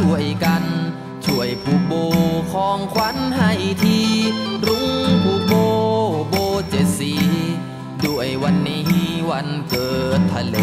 ช่วยกัน ช่วยผูกโบของขวัญให้ที รุ้งผูกโบโบเจ็ดสี ด้วยวันนี้วันเกิดทะเล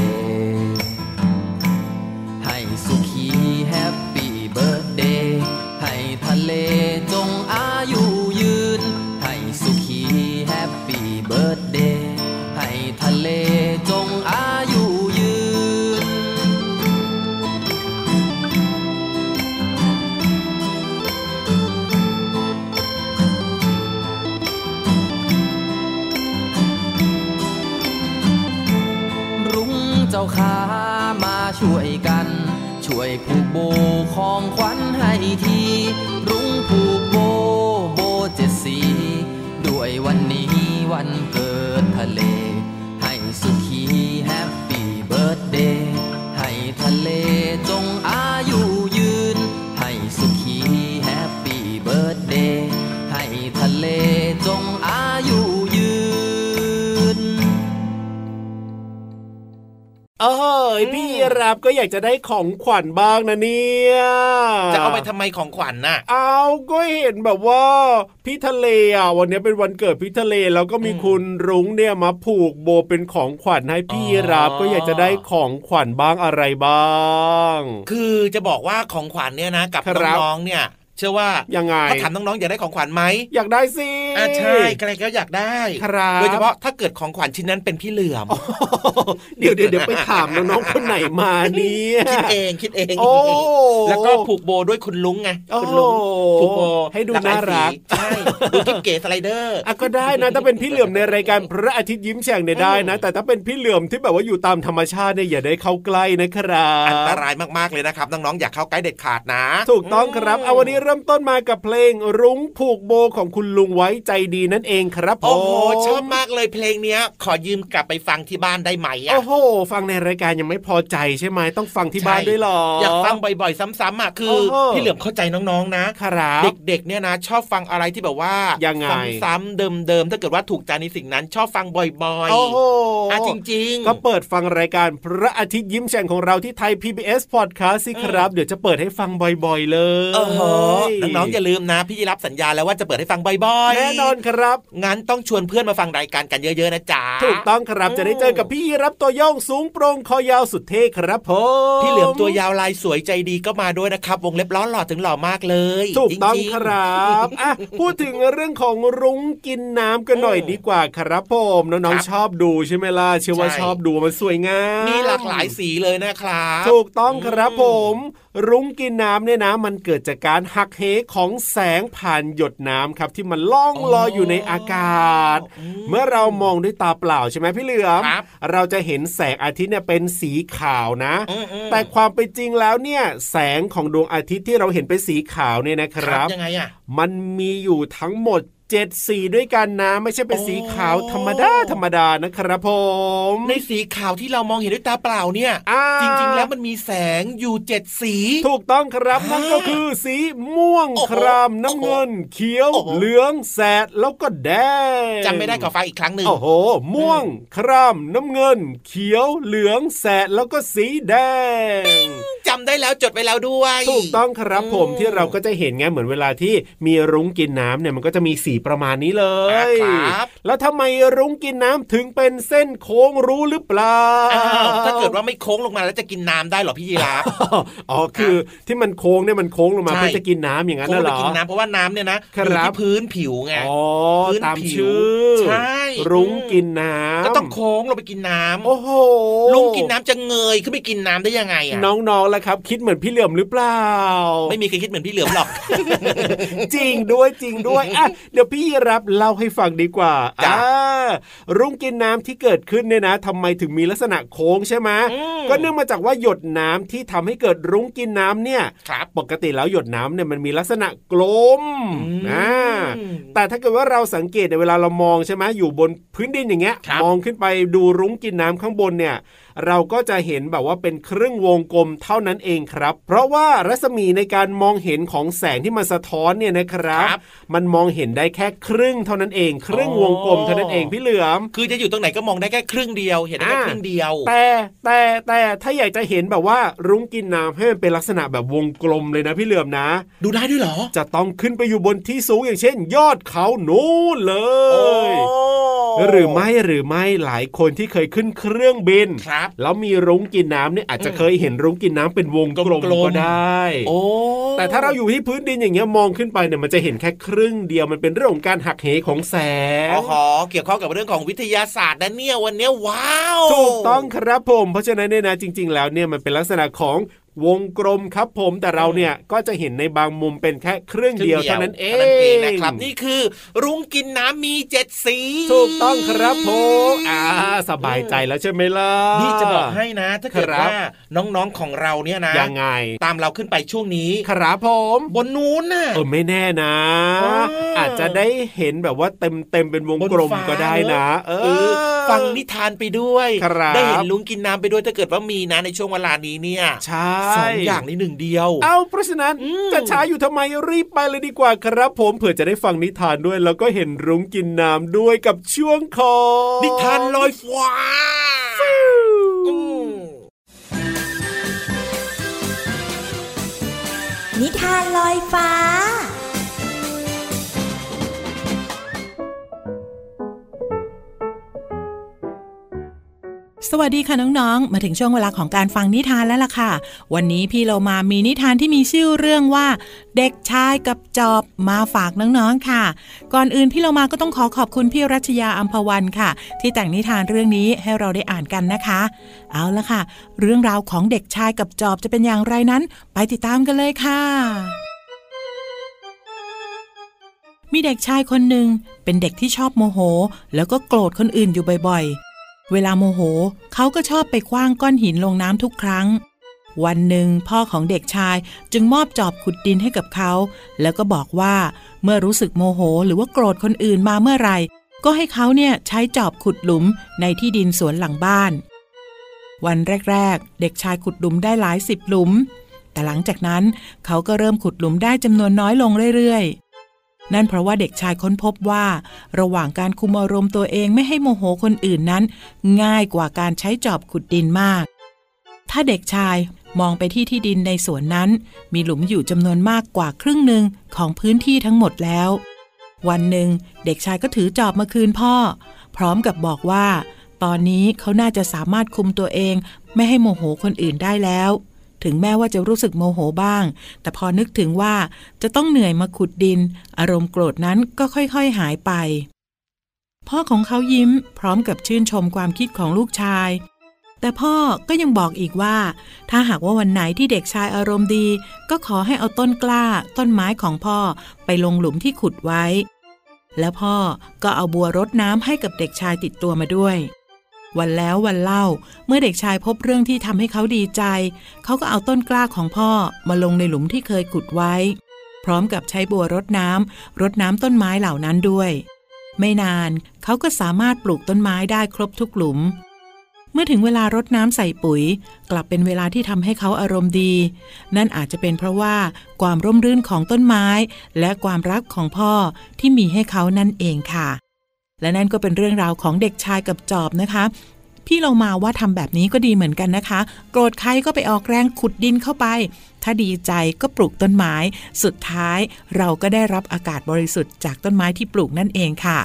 รับก็อยากจะได้ของขวัญบ้างนะเนี่ยจะเอาไปทำไมของขวัญน่ะเอาก็เห็นแบบว่าพี่ทะเลอะวันนี้เป็นวันเกิดพี่ทะเลแล้วก็มีอืมคุณรุ้งเนี่ยมาผูกโบเป็นของขวัญให้พี่อ๋อรับก็อยากจะได้ของขวัญบ้างอะไรบ้าง คือจะบอกว่าของขวัญเนี่ยนะกับครับน้องๆเนี่ย เชื่อว่ายังไงถ้าถามน้องๆอยากได้ของขวัญไหมอยากได้สิอ่าใช่ใครก็อยากได้ครับโดยเฉพาะถ้าเกิดของขวัญชิ้นนั้นเป็นพี่เหลือมเดี๋ยวเดี๋ยวเดี๋ยวไปถามน้องๆคนไหนมาเนี่ยคิดเองคิดเองโอ้แล้วก็ผูกโบด้วยคุณลุงไงโอ้คุณลุงผูกโบให้ดูลกหลยน่ารักสีใช่ดูกิ๊บเก๋สไลเดอร์อะก็ได้นะถ้าเป็นพี่เหลือมในรายการพระอาทิตย์ยิ้มแฉ่งเนี่ยได้นะ แต่ถ้าเป็นพี่เหลือมที่แบบว่าอยู่ตามธรรมชาติเนี่ยอย่าได้เข้าใกล้นะครับอันตรายมากๆเลยนะครับน้องๆอย่าเข้าใกล้เด็ดขาดนะ ถูกต้องครับเอาวันนี้เริ่มต้นมากับเพลงรุ้งผูกโบของคุณลุงไว้ใจดีนั่นเองครับผมโอ้โหชอบมากเลยเพลงเนี้ย ขอยืมกลับไปฟังที่บ้านได้ไหมอะโอ้โห ฟังในรายการยังไม่พอใจใช่ไหมต้องฟังที่บ้านด้วยเหรออยากฟังบ่อยๆ ซ้ำๆอะคือโอ้โหพี่เหลือมเข้าใจน้องๆนะครับเด็กๆเนี่ยนะ ชอบฟังอะไรที่แบบว่ายังไงซ้ำๆเดิมๆถ้าเกิดว่าถูกใจในสิ่งนั้น ชอบฟังบ่อยๆโอ้โหอะจริงๆ ก็เปิดฟังรายการพระอาทิตย์ยิ้มแฉ่งของเราที่ไทย PBS Podcast สิครับ เดี๋ยวจะเปิดให้ฟังบ่อย ๆ เลยเออเหอะน้องๆอย่าลืมนะ พี่รับสัญญาแล้วว่าจะเปิดให้ฟังบ่อยๆแน่นอนครับ งั้นต้องชวนเพื่อนมาฟังรายการกันเยอะๆนะจ๊ะถูกต้องครับจะได้เจอกับพี่รับตัวโย่องสูงโปร่งคอยาวสุดเท่ครับผมพี่เหลือมตัวยาวลายสวยใจดีก็มาด้วยนะครับ วงเล็บล้อหล่อถึงหล่อมากเลยถูกต้องจริๆครับอะพูดถึงเรื่องของรุ้งกินน้ำกันหน่อยดีกว่าครับผมน้องๆชอบดูใช่ไหมล่ะเชื่อว่าชอบดูมันสวยงามมีหลากหลายสีเลยนะครับถูกต้องครับผมรุ้งกินน้ำเนี่ยนะมันเกิดจากการหักเหของแสงผ่านหยดน้ำครับที่มันล่องลอยอยู่ในอากาศ เมื่อเรามองด้วยตาเปล่าใช่ไหมพี่เหลือมครับเราจะเห็นแสงอาทิตย์เนี่ยเป็นสีขาวนะอืมๆแต่ความเป็นจริงแล้วเนี่ยแสงของดวงอาทิตย์ที่เราเห็นเป็นสีขาวเนี่ยนะคครัรับบยังไงอะมันมีอยู่ทั้งหมด เจ็ดสีด้วยกันนะ ไม่ใช่เป็นสีขาวธรรมดาธรรมดานะครับผม ในสีขาวที่เรามองเห็นด้วยตาเปล่าเนี่ยอ่าจริงๆ แล้วมันมีแสงอยู่เจ็ดสี ถูกต้องครับนั่นก็คือสีม่วงโอ้โหครามน้ำเงิน เขียวโอ้โหเหลืองแสดแล้วก็แดงจำไม่ได้ก็ฟังอีกครั้งหนึ่งโอ้โห ม่วงครามน้ำเงิน เขียวเหลืองแสดแล้วก็สีแดงจำได้แล้วจดไปแล้วด้วย ถูกต้องครับผมอืมที่เราก็จะเห็นไงเหมือนเวลาที่มีรุ้งกินน้ำเนี่ยมันก็จะมีสีประมาณนี้เลยครับแล้วทำไมรุ้งกินน้ำถึงเป็นเส้นโค้งรู้หรือเปล่าอ้าวถ้าเกิดว่าไม่โค้งลงมาแล้วจะกินน้ำได้เหรอพี่ยีราฟอ๋อคือที่มันโค้งเนี่ยมันโค้งลงมาใช่เพื่อจะกินน้ำอย่างนั้นโค้งน่ะไปเหรอกินน้ำเพราะว่าน้ำเนี่ยนะครับอยู่ที่พื้นผิวไงอ๋อพื้นตามผิวชื่อใช่รุ้งกินน้ำก็ต้องโค้งลงไปกินน้ำโอ้โหลุงกินน้ำจะเงยขึ้นไปกินน้ำได้ยังไงอะน้องๆแล้วครับ คิดเหมือนพี่เหลือมหรือเปล่า ไม่มีใครคิดเหมือนพี่เหลือมหรอก จริงด้วยจริงด้วยอะเดี๋ยวพี่รับเล่าให้ฟังดีกว่าจ้ะอ่ารุ้งกินน้ำที่เกิดขึ้นเนี่ยนะทำไมถึงมีลักษณะโค้งใช่ไหมอืมก็เนื่องมาจากว่าหยดน้ำที่ทำให้เกิดรุ้งกินน้ำเนี่ยครับปกติแล้วหยดน้ำเนี่ยมันมีลักษณะกลมอืมอ่าแต่ถ้าเกิดว่าเราสังเกตในยเวลาเรามองใช่ไหมอยู่บนพื้นดินอย่างเงี้ยครับมองขึ้นไปดูรุ้งกินน้ำข้างบนเนี่ยเราก็จะเห็นแบบว่าเป็นครึ่งวงกลมเท่านั้นเองครับ เพราะว่ารัศมีในการมองเห็นของแสงที่มันสะท้อนเนี่ยนะครับครับมันมองเห็นได้แค่ครึ่งเท่านั้นเอง ครึ่งวงกลมเท่านั้นเองพี่เหลือม คือจะอยู่ตรงไหนก็มองได้แค่ครึ่งเดียว เห็นได้แค่อ่าครึ่งเดียว แต่แต่แต่ถ้าอยากจะเห็นแบบว่ารุ้งกินน้ำให้มันเป็นลักษณะแบบวงกลมเลยนะพี่เหลือมนะ ดูได้ด้วยเหรอ จะต้องขึ้นไปอยู่บนที่สูงอย่างเช่น ยอดเขานู้นเลยหรือไม่หรือไม่หลายคนที่เคยขึ้นเครื่องบินครับแล้วมีรุ้งกินน้ำเนี่ยอาจจะเคยเห็นรุ้งกินน้ำเป็นวงกลมกลมๆก็ได้โอ้แต่ถ้าเราอยู่ที่พื้นดินอย่างเงี้ยมองขึ้นไปเนี่ยมันจะเห็นแค่ครึ่งเดียวมันเป็นเรื่องของการหักเหของแสงอ๋อขอเกี่ยวข้องกับเรื่องของวิทยาศาสตร์นะเนี่ยวันเนี้ยว้าว ถูกต้องครับผม เพราะฉะนั้นเนี่ยนะจริง ๆ แล้วเนี่ยมันเป็นลักษณะของ วงกลมครับผมแต่เราเนี่ยก็จะเห็นในบางมุมเป็นแค่ครึ่งเดียวเท่านั้นเองท่านั้นเองนะครับ นี่คือรุ้งกินน้ำมีเจ็ดสีถูกต้องครับผมอ่าสบายใจแล้วใช่ไหมล่ะนี่จะบอกให้นะ ถ้าเกิดครับว่าน้องๆของเราเนี่ยนะยังไง ตามเราขึ้นไปช่วงนี้ครับผมบนนู้นน่ะเออไม่แน่นะอ๋อออาจจะได้เห็นแบบว่าเต็มเต็มๆเป็นวงกลมบนฟ้าก็ได้นะเอเอออ ฟังนิทานไปด้วยครับได้เห็นลุงกินน้ำไปด้วยถ้าเกิดว่ามีนะในช่วงเวลานี้เนี่ยใช่สองอย่างในหนึ่งเดียว เอาเพราะฉะนั้นอืมจะช้าอยู่ทำไมรีบไปเลยดีกว่าครับ ผมเผื่อจะได้ฟังนิทานด้วย แล้วก็เห็นรุ้งกินน้ำด้วยกับช่วงของนิทานลอยฟ้าอืมนิทานลอยฟ้า สวัสดีค่ะน้องๆ มาถึงช่วงเวลาของการฟังนิทานแล้วล่ะค่ะ วันนี้พี่เรามามีนิทานที่มีชื่อเรื่องว่า เด็กชายกับจอบมาฝากน้องๆค่ะ ก่อนอื่นพี่เรามาก็ต้องขอขอบคุณพี่รัชยาอัมพวันค่ะ ที่แต่งนิทานเรื่องนี้ให้เราได้อ่านกันนะคะ เอาละค่ะ เรื่องราวของเด็กชายกับจอบจะเป็นอย่างไรนั้น ไปติดตามกันเลยค่ะ มีเด็กชายคนหนึ่งเป็นเด็กที่ชอบโมโห แล้วก็โกรธคนอื่นอยู่บ่อยๆ เวลาโมโหเขาก็ชอบไปคว้างก้อนหินลงน้ำทุกครั้ง วันหนึ่งพ่อของเด็กชายจึงมอบจอบขุดดินให้กับเขา แล้วก็บอกว่าเมื่อรู้สึกโมโหหรือว่าโกรธคนอื่นมาเมื่อไหร่ก็ให้เขาเนี่ยใช้จอบขุดหลุมในที่ดินสวนหลังบ้าน วันแรก ๆ เด็กชายขุดหลุมได้หลายสิบหลุม แต่หลังจากนั้นเขาก็เริ่มขุดหลุมได้จำนวนน้อยลงเรื่อยๆ นั่นเพราะว่าเด็กชายค้นพบว่า ระหว่างการคุมอารมณ์ตัวเองไม่ให้โมโหคนอื่นนั้น ง่ายกว่าการใช้จอบขุดดินมาก ถ้าเด็กชายมองไปที่ที่ดินในสวนนั้น มีหลุมอยู่จำนวนมากกว่าครึ่งหนึ่งของพื้นที่ทั้งหมดแล้ว วันหนึ่งเด็กชายก็ถือจอบมาคืนพ่อ พร้อมกับบอกว่า ตอนนี้เขาน่าจะสามารถคุมตัวเอง ไม่ให้โมโหคนอื่นได้แล้ว ถึงแม้ว่าจะรู้สึกโมโหบ้าง แต่พอนึกถึงว่าจะต้องเหนื่อยมาขุดดิน อารมณ์โกรธนั้นก็ค่อยๆหายไป พ่อของเขายิ้มพร้อมกับชื่นชมความคิดของลูกชาย แต่พ่อก็ยังบอกอีกว่า ถ้าหากว่าวันไหนที่เด็กชายอารมณ์ดี ก็ขอให้เอาต้นกล้า ต้นไม้ของพ่อไปลงหลุมที่ขุดไว้ แล้วพ่อก็เอาบัวรดน้ำให้กับเด็กชายติดตัวมาด้วย วันแล้ววันเล่า เมื่อเด็กชายพบเรื่องที่ทำให้เขาดีใจ เขาก็เอาต้นกล้าของพ่อมาลงในหลุมที่เคยขุดไว้ พร้อมกับใช้บัวรดน้ำรดน้ำต้นไม้เหล่านั้นด้วย ไม่นานเขาก็สามารถปลูกต้นไม้ได้ครบทุกหลุม เมื่อถึงเวลารดน้ำใส่ปุ๋ย กลับเป็นเวลาที่ทำให้เขาอารมณ์ดี นั่นอาจจะเป็นเพราะว่าความร่มรื่นของต้นไม้ และความรักของพ่อที่มีให้เขานั่นเองค่ะ และนั่นก็เป็นเรื่องราวของเด็กชายกับจอบนะคะพี่เรามาว่าทำแบบนี้ก็ดีเหมือนกันนะคะ โกรธใครก็ไปออกแรงขุดดินเข้าไป ถ้าดีใจก็ปลูกต้นไม้ สุดท้ายเราก็ได้รับอากาศบริสุทธิ์จากต้นไม้ที่ปลูกนั่นเองค่ะ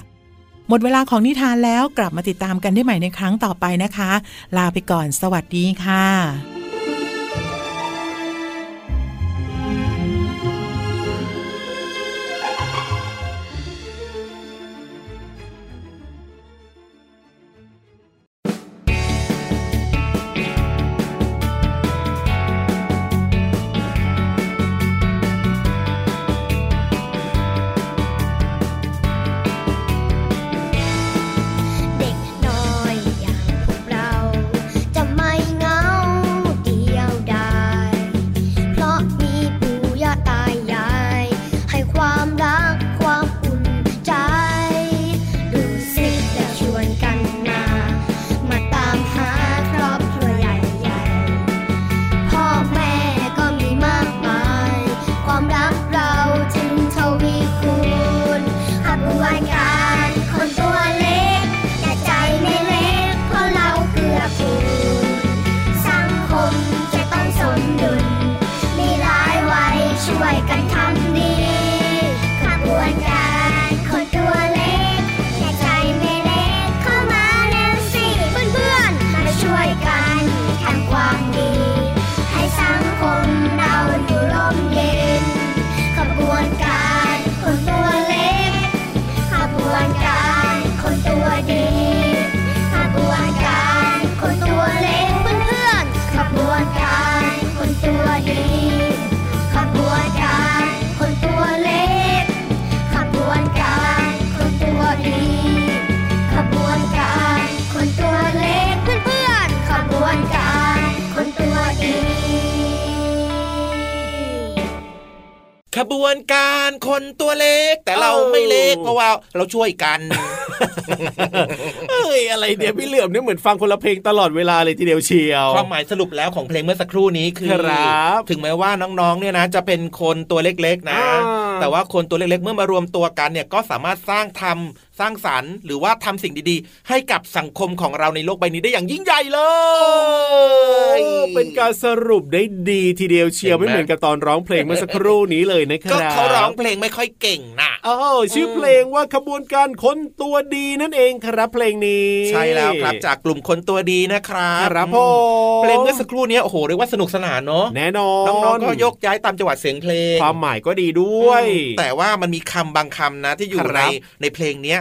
หมดเวลาของนิทานแล้วกลับมาติดตามกันได้ใหม่ในครั้งต่อไปนะคะ ลาไปก่อนสวัสดีค่ะ บวนการคนตัวเล็ก แต่เราเออไม่เล็กเพราะว่าเราช่วยกันเอ้ยอะไรเดี๋ยวพี่เหลือมเนี่ยเหมือนฟังคนละเพลงตลอดเวลาเลยทีเดียวเชียวความหมายสรุปแล้วของเพลงเมื่อสักครู่นี้คือครับถึงแม้ว่าน้องๆเนี่ยนะ จะเป็นคนตัวเล็กๆนะอ่าแต่ว่าคนตัวเล็กๆ เมื่อมารวมตัวกันเนี่ยก็สามารถสร้างทำสร้างสรรค์หรือว่าทำสิ่งดีๆ ให้กับสังคมของเราในโลกใบนี้ได้อย่างยิ่งใหญ่เลเอยอเป็นการสรุปได้ดีทีเดียวเชียวเห็นไหมไม่เหมือนกับตอนร้องเพลงเมื่อสักครู่นี้เลยนะคก็รับเขาร้องเพลงไม่ค่อยเก่งน่ะอ๋อชื่อเพลงว่าขบวนการคนตัวดีนั่นเองครับเพลงนี้ ใช่แล้วครับจากกลุ่มคนตัวดีนะครับครับผมเพลงเมื่อสักครู่เนี้ยโอ้โหเรียกว่าสนุกสนานเนาะแน่นอนน้องๆก็ยกย้ายตามจังหวะเสียงเพลง ความหมายก็ดีด้วยอืมแต่ว่ามันมีคำบางคำนะที่อยู่คในรับในเพลงเนี้ย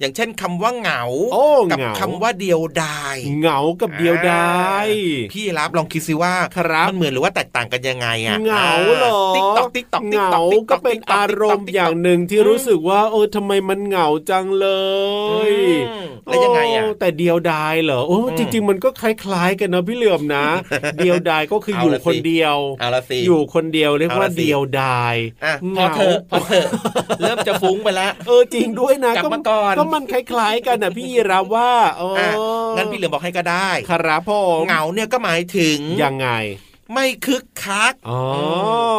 อย่างเช่นคำว่าเหงาโอ้กัเหงาคำว่าเดียวดายเหงากับเดียวดายพี่ราฟลองคิดซิว่าครับมันเหมือนหรือว่าแตกต่างกันยังไงอะเหงาเหรอ tick tock tick tock เหงาก็เป็นอารมณ์อย่างหนึ่งที่รู้สึกว่าเออทำไมมันเหงาจังเลยแล้วยังไงอะโแต่เดียวดายเหรอโอ้อืมจริง ๆ มันก็คล้ายๆ กันนะพี่เหลือมนะ เดียวดายก็คือเอาอยู่ละสิคนเดียวเอาละสิอยู่คนเดียวเรียกว่าเอาละสิเดียวดายอะเหพอเถอะพอเถอะเริ่มจะฟุ้งไปแล้วเออจริงด้วยนะกลับมาก่อนก็มันคล้ายๆกันนะพี่ยีราฟว่าเอออะองั้นพี่เหลือมบอกให้ก็ได้ ครับผมเหงาเนี่ยก็หมายถึงยังไง ไม่คึกคักอ๋อ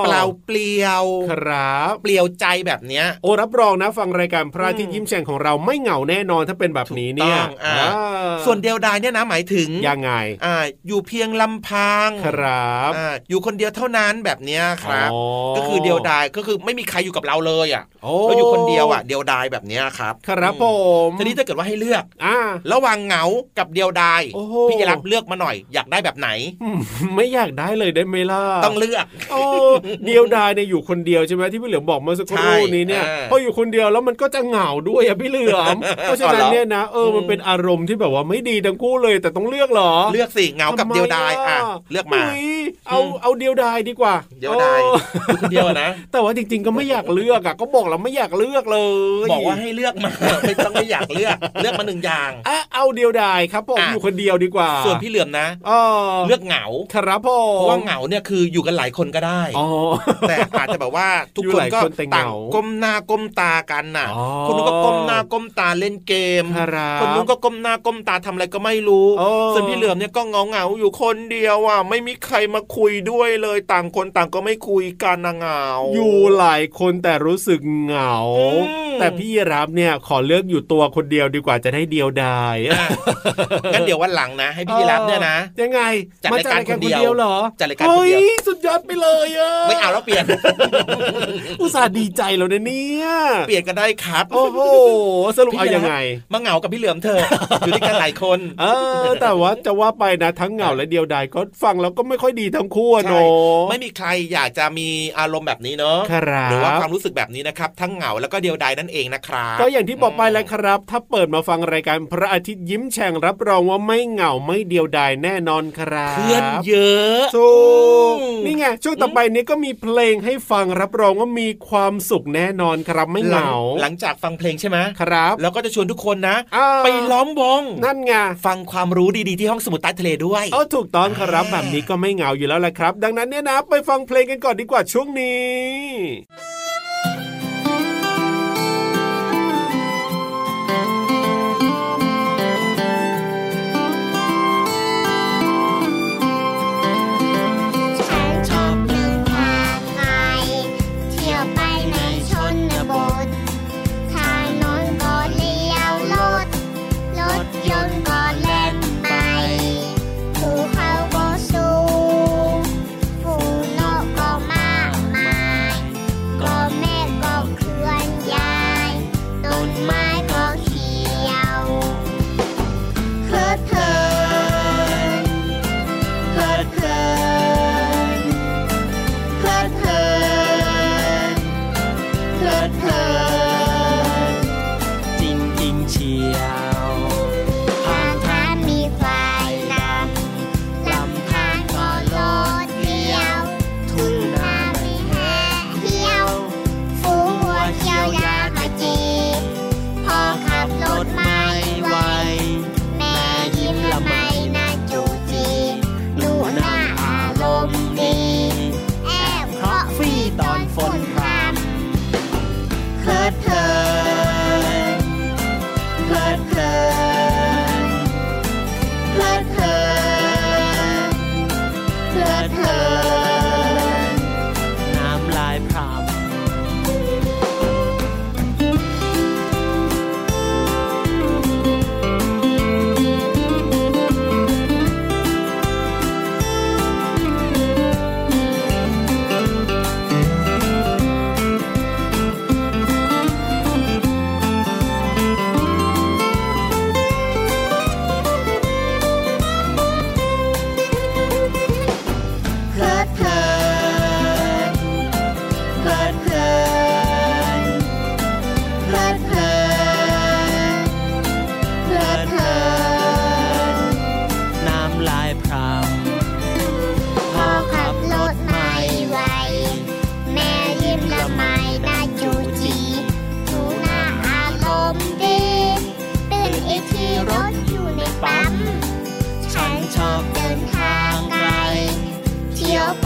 เปล่าเปลี่ยวครับเปลี่ยวใจแบบเนี้ย โอ้รับรองนะฟังรายการพระอาทิตย์ยิ้มแฉ่งของเราไม่เหงาแน่นอนถ้าเป็นแบบนี้เนี่ยถูกต้องอ่าอ่าส่วนเดียวดายเนี่ยนะหมายถึงยังไงอ่าอยู่เพียงลำพังครับอ่าอยู่คนเดียวเท่านั้นแบบเนี้ยครับอ๋อก็คือเดียวดายก็คือไม่มีใครอยู่กับเราเลยอะโอ้เราอยู่คนเดียวอะ เดียวดายแบบเนี้ยครับ ครับผอืมทีนี้ถ้าเกิดว่าให้เลือกอ่าระหว่างเหงากับเดียวดายโอ้โหพี่จะรับเลือกมาหน่อยอยากได้แบบไหนอืมไม่อยากได้เลยได้ไหมล่ะต้องเลือกโอ้เดียวดายเนี่ยอยู่คนเดียวใช่ไหมที่พี่เหลือมบอกเมื่อสักครู่ใช่นี้เนี่ยอ่าพออยู่คนเดียวแล้วมันก็จะเหงาด้วยอะพี่เหลือมเพราะฉะนั้นอ๋อเหรอเนี่ยนะเอออมมันเป็นอารมณ์ที่แบบว่าไม่ดีทั้งคู่เลยแต่ต้องเลือกเหรอ เลือกสิเหงากับทำไมเดียวดายอะะเลือกมาฮ้ยเอาเอาเดียวดายดีกว่า เดียวดายอออยู่คนเดียวอะนะ แต่ว่าจริง ๆ ก็ไม่อยากเลือกอะก็บอกแล้วไม่อยากเลือกเลย บอกว่าให้เลือกมาไม่ต้องไม่อยากเลือกเลือกมาหนึ่งอย่างอะเอาเดียวดายครับผมอะอยู่คนเดียวดีกว่า ส่วนพี่เหลือมนะเออเลือกเหงาครับผเพมราะว่าเหงาเนี่ยคืออยู่กันหลายคนก็ได้อ๋อแต่อาจจะแบบว่าทุกอยู่คนหลายก็คนแต่เหต่างงาก้มหน้าก้มตากันน่ะอ๋อคนนู้นก็ก้มหน้าก้มตาเล่นเกมครับคนนู้นก็ก้มหน้าก้มตาทำอะไรก็ไม่รู้โอ้ส่วนพี่เหลือมเนี่ยก็เงาเงาๆอยู่คนเดียวอะไม่มีใครมาคุยด้วยเลยต่างคนต่างก็ไม่คุยกันนะเหงา อยู่หลายคนแต่รู้สึกเหงาอืมแต่พี่รับเนี่ยขอเลือกอยู่ตัวคนเดียวดีกว่าจะได้เดียวดายอะงั้นเดี๋ยววันหลังนะ ให้พี่รับเนี่ยนะ ยังไงจัดมรายการคนเดียวเหรอจัดรายการคนเดียวฮ้สุดยอดไปเลยอะไม่เอาแล้วเปลี่ยน อุตส่าห์ดีใจแล้วนะเนี่ยเปลี่ยนกันได้ครับ โอ้โหสรุปเอายังไงมาเหงากับพี่เหลือมเธอะอยู่ด้วยกันหลายคนเออแต่ว่าจะว่าไปนะทั้งเหงาและเดียวดายก็ฟังแล้วก็ไม่ค่อยดีทั้งคู่อะใช่เนาะไม่มีใครอยากจะมีอารมณ์แบบนี้เนอะครับหรือว่าความรู้สึกแบบนี้นะครับทั้งเหงาแล้วก็เดียวดายนั่นเองนะครับก็อย่างที่บอกไปแล้วครับ ถ้าเปิดมาฟังรายการพระอาทิตย์ยิ้มแฉ่งรับรองว่าไม่เหงาไม่เดียวดายแน่นอนครับเพื่อนเยอะถูกอืมนี่ไงช่วงต่อไปนี้ก็มีเพลงให้ฟังรับรองว่ามีความสุขแน่นอนครับไม่เหงา หลังจากฟังเพลงใช่ไหมครับ แล้วก็จะชวนทุกคนนะอ่าไปล้อมวงนั่นไงฟังความรู้ดีๆที่ห้องสมุดใต้ทะเลด้วยเออถูกต้องครับแบบนี้ก็ไม่เหงาอยู่แล้วแหละครับ ดังนั้นเนี่ยนะ ไปฟังเพลงกันก่อนดีกว่าช่วงนี้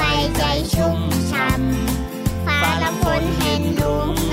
ไปใจชุ่มช่ำฟ้าละฝนเห็นดูงามง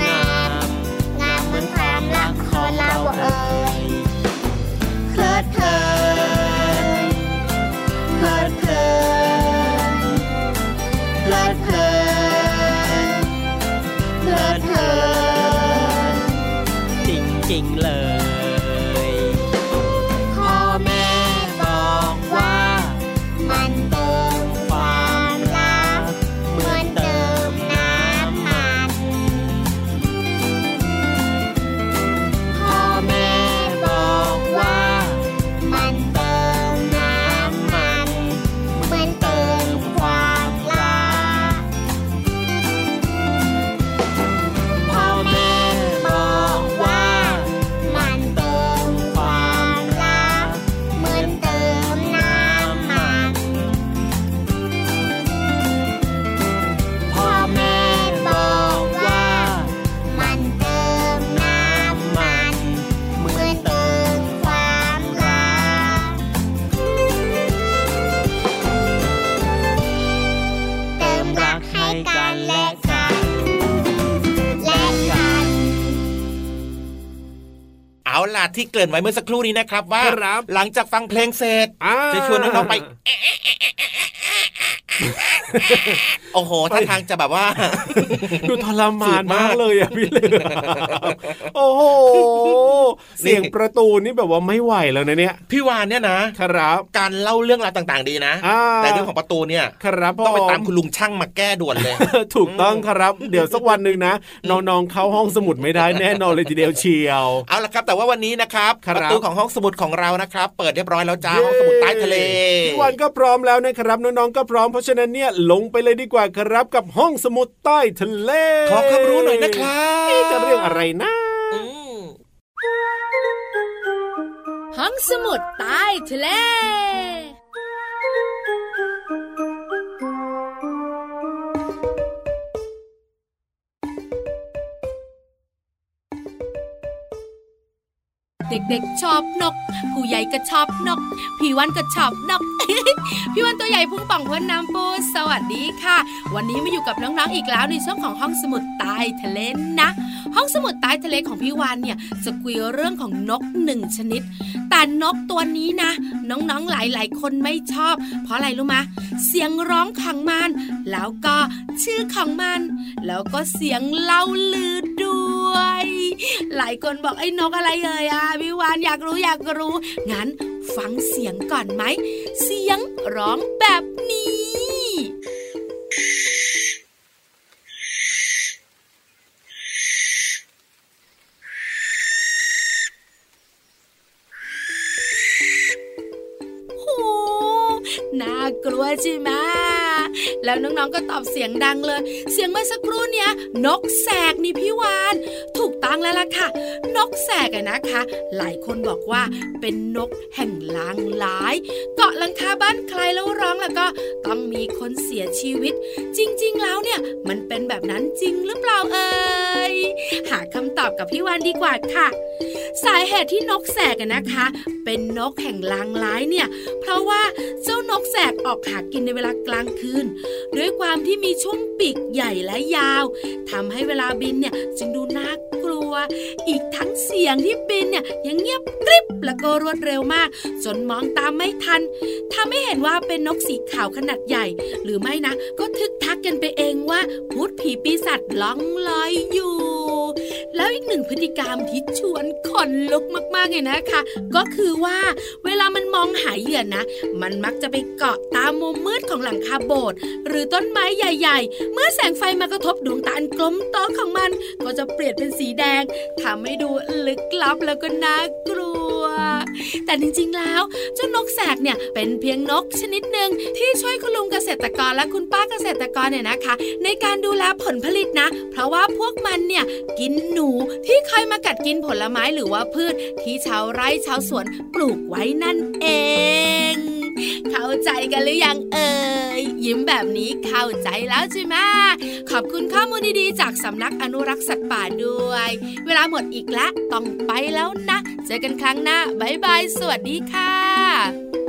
ที่เกริ่นไว้เมื่อสักครู่นี้นะครับว่าครับหลังจากฟังเพลงเสร็จอ่าจะชวนน้องๆไปโอ้โหท่าทางจะแบบว่า ดูทรมานฝืนมามากกเลยอะพี่เหลือมโอ้โห เสียงประตูนี่แบบว่าไม่ไหวแล้วนะเนี่ย พี่วานเนี่ยนะ ครับ การเล่าเรื่องราวต่างๆ ดีนะอ่าแต่เรื่องของประตูเนี่ย ครับผมต้องไปตามคุณลุงช่างมาแก้ด่วนเลย ถูกต้องครับ เดี๋ยวสักวันหนึ่งนะ น้องๆเข้าห้องสมุดไม่ได้แน่นอนเลยทีเดียวเชียว เอาละครับ แต่ว่าวันนี้นะครับครับประตูของห้องสมุดของเรานะครับ เปิดเรียบร้อยแล้วจ้าห้องสมุดใต้ทะเลพี่วันก็พร้อมแล้วนะครับน้องๆก็พร้อมเพราะฉะนั้นเนี่ยลงไปเลยดีกว่าครับกับห้องสมุดใต้ทะเลขอความรู้หน่อยนะครับเอ๊ะจะเรื่องอะไรนะอืมห้องสมุดใต้ทะเล เด็กๆชอบนก ผู้ใหญ่ก็ชอบนก พี่วันก็ชอบนก พี่วันตัวใหญ่พุ่งป่องพ้นน้ำปูสวัสดีค่ะ วันนี้มาอยู่กับน้องๆอีกแล้วในช่วงของห้องสมุดใต้ทะเลนะ ห้องสมุดใต้ทะเลของพี่วานเนี่ยจะคุยเรื่องของนกหนึ่งชนิด แต่นกตัวนี้นะ น้องๆหลายๆ คนไม่ชอบ เพราะอะไรรู้มะเสียงร้องของมัน แล้วก็ชื่อของมัน แล้วก็เสียงเล่าลือด้วย หลายคนบอกไอ้นกอะไรเอ่ยอะพี่วานอยากรู้อยากรู้ งั้นฟังเสียงก่อนไหม เสียงร้องแบบนี้ น้องๆก็ตอบเสียงดังเลย เสียงเมื่อสักครู่เนี้ยนกแสกนี่พี่วาน ถูกต้องแล้วล่ะค่ะ นกแสกนะคะ หลายคนบอกว่าเป็นนกแห่งลางร้าย เกาะ หลังคาบ้านใครแล้วร้องแล้วก็ต้องมีคนเสียชีวิต จริง ๆ แล้วเนี่ยมันเป็นแบบนั้นจริงหรือเปล่าเอ่ยหาคำตอบกับพี่วานดีกว่าค่ะ สาเหตุที่นกแสกนะคะ เป็นนกแห่งลางร้ายเนี่ย เพราะว่าเจ้านกแสกออกหากินในเวลากลางคืน ด้วยความที่มีช่วงปีกใหญ่และยาวทำให้เวลาบินเนี่ยจึงดูน่ากลัว อีกทั้งเสียงที่บินเนี่ยยังเงียบกริบแล้วก็รวดเร็วมาก จนมองตามไม่ทันทำให้เห็นว่าเป็นนกสีขาวขนาดใหญ่ หรือไม่นะ ก็ทึกทักกันไปเองว่าพูดผีปีศาจล่องลอยอยู่ แล้วอีกหนึ่งพฤติกรรมที่ชวนขนลุกมากๆเลยนะคะ ก็คือว่าเวลามันมองหาเหยื่อนะ มันมักจะไปเกาะตามมุมมืดของหลังคาโบสถ์หรือต้นไม้ใหญ่ ๆ เมื่อแสงไฟมากระทบดวงตาอันกลมโตของมัน ก็จะเปลี่ยนเป็นสีแดงทำให้ดูลึกลับแล้วก็น่ากลัว แต่จริงๆแล้วเจ้านกแสกเนี่ยเป็นเพียงนกชนิดหนึ่งที่ช่วยคุณลุงเกษตรกรและคุณป้าเกษตรกรเนี่ยนะคะ ในการดูแลผลผลิตนะ เพราะว่าพวกมันเนี่ยกินหนูที่คอยมากัดกินผลไม้หรือว่าพืชที่ชาวไร่ชาวสวนปลูกไว้นั่นเอง เข้าใจกันหรือยังเอ่ยยิ้มแบบนี้เข้าใจแล้วใช่ไหมขอบคุณข้อมูลดีๆจากสำนักอนุรักษ์สัตว์ป่าด้วย เวลาหมดอีกแล้วต้องไปแล้วนะ เจอกันครั้งหน้าบ๊ายบาย สวัสดีค่ะ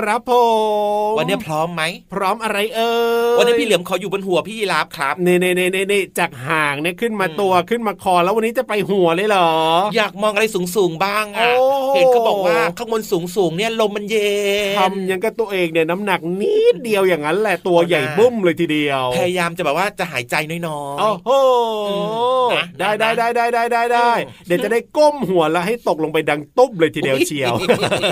ครับผม วันนี้พร้อมไหมพร้อมอะไรเอ่ยวันนี้พี่เหลือมขออยู่บนหัวพี่ยีรับครับเน่เน่เน่เน่เน่จากห่างเนี่ยขึ้นมาตัวขึ้นมาคอแล้ววันนี้จะไปหัวเลยเหรอ อยากมองอะไรสูงสูงๆบ้างอะโอ้เห็นเขาบอกว่าข้างบนสูงสูงๆเนี่ยลมมันเย็นทำยังกับตัวเองเนี่ยน้ำหนักนิดเดียวอย่างนั้นแหละตัวใหญ่บุ้มเลยทีเดียว พยายามจะแบบว่าจะหายใจน้อยโอ้โหอืมนะได้นะได้ได้ได้ได้ได้ได้อืมเดี๋ยวจะได้ก้มหัวแล้วให้ตกลงไปดังตุ๊บเลยทีเดียวเชียว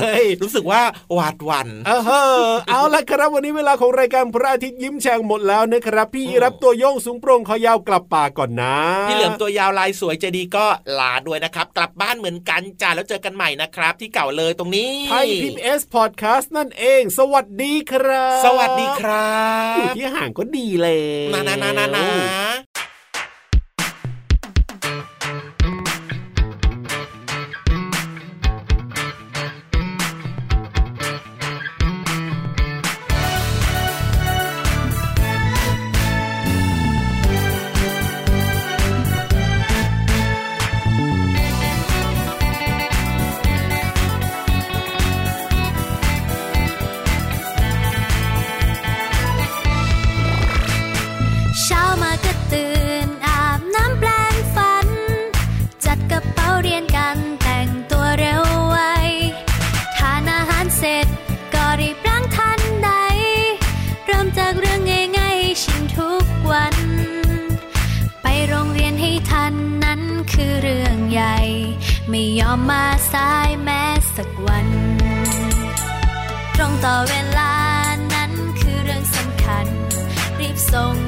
เฮ้ยๆรู้สึกว่าหวาดหวั่นเออเฮ้อเอาละครับวันนี้เวลาของรายการพระอาทิตย์ยิ้มแฉ่งหมดแล้วนะครับ พี่อืมรับตัวโยงสูงโปร่งคอยาวกลับป่าก่อนนะพี่เหลือมตัวยาวลายสวยใจดีก็ลาด้วยนะครับ กลับบ้านเหมือนกันจ้าแล้วเจอกันใหม่นะครับ ที่เก่าเลยตรงนี้ไทยพีบีเอสพอดแคสต์นั่นเอง สวัสดีครับ สวัสดีครัอยู่บที่ห่างก็ดีเลยนานานานานา รี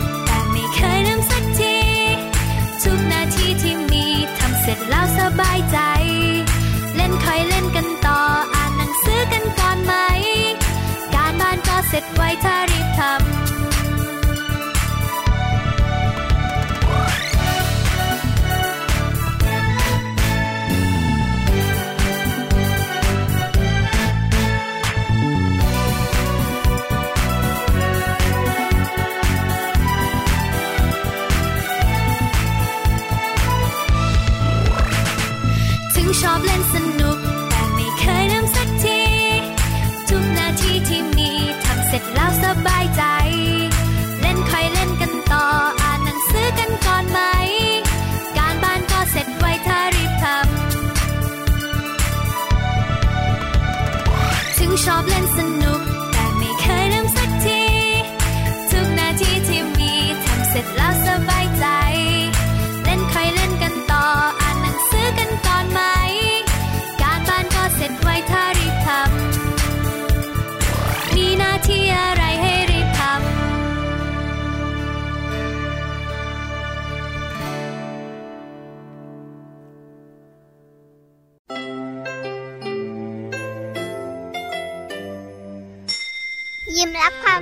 เสร็จไวถ้า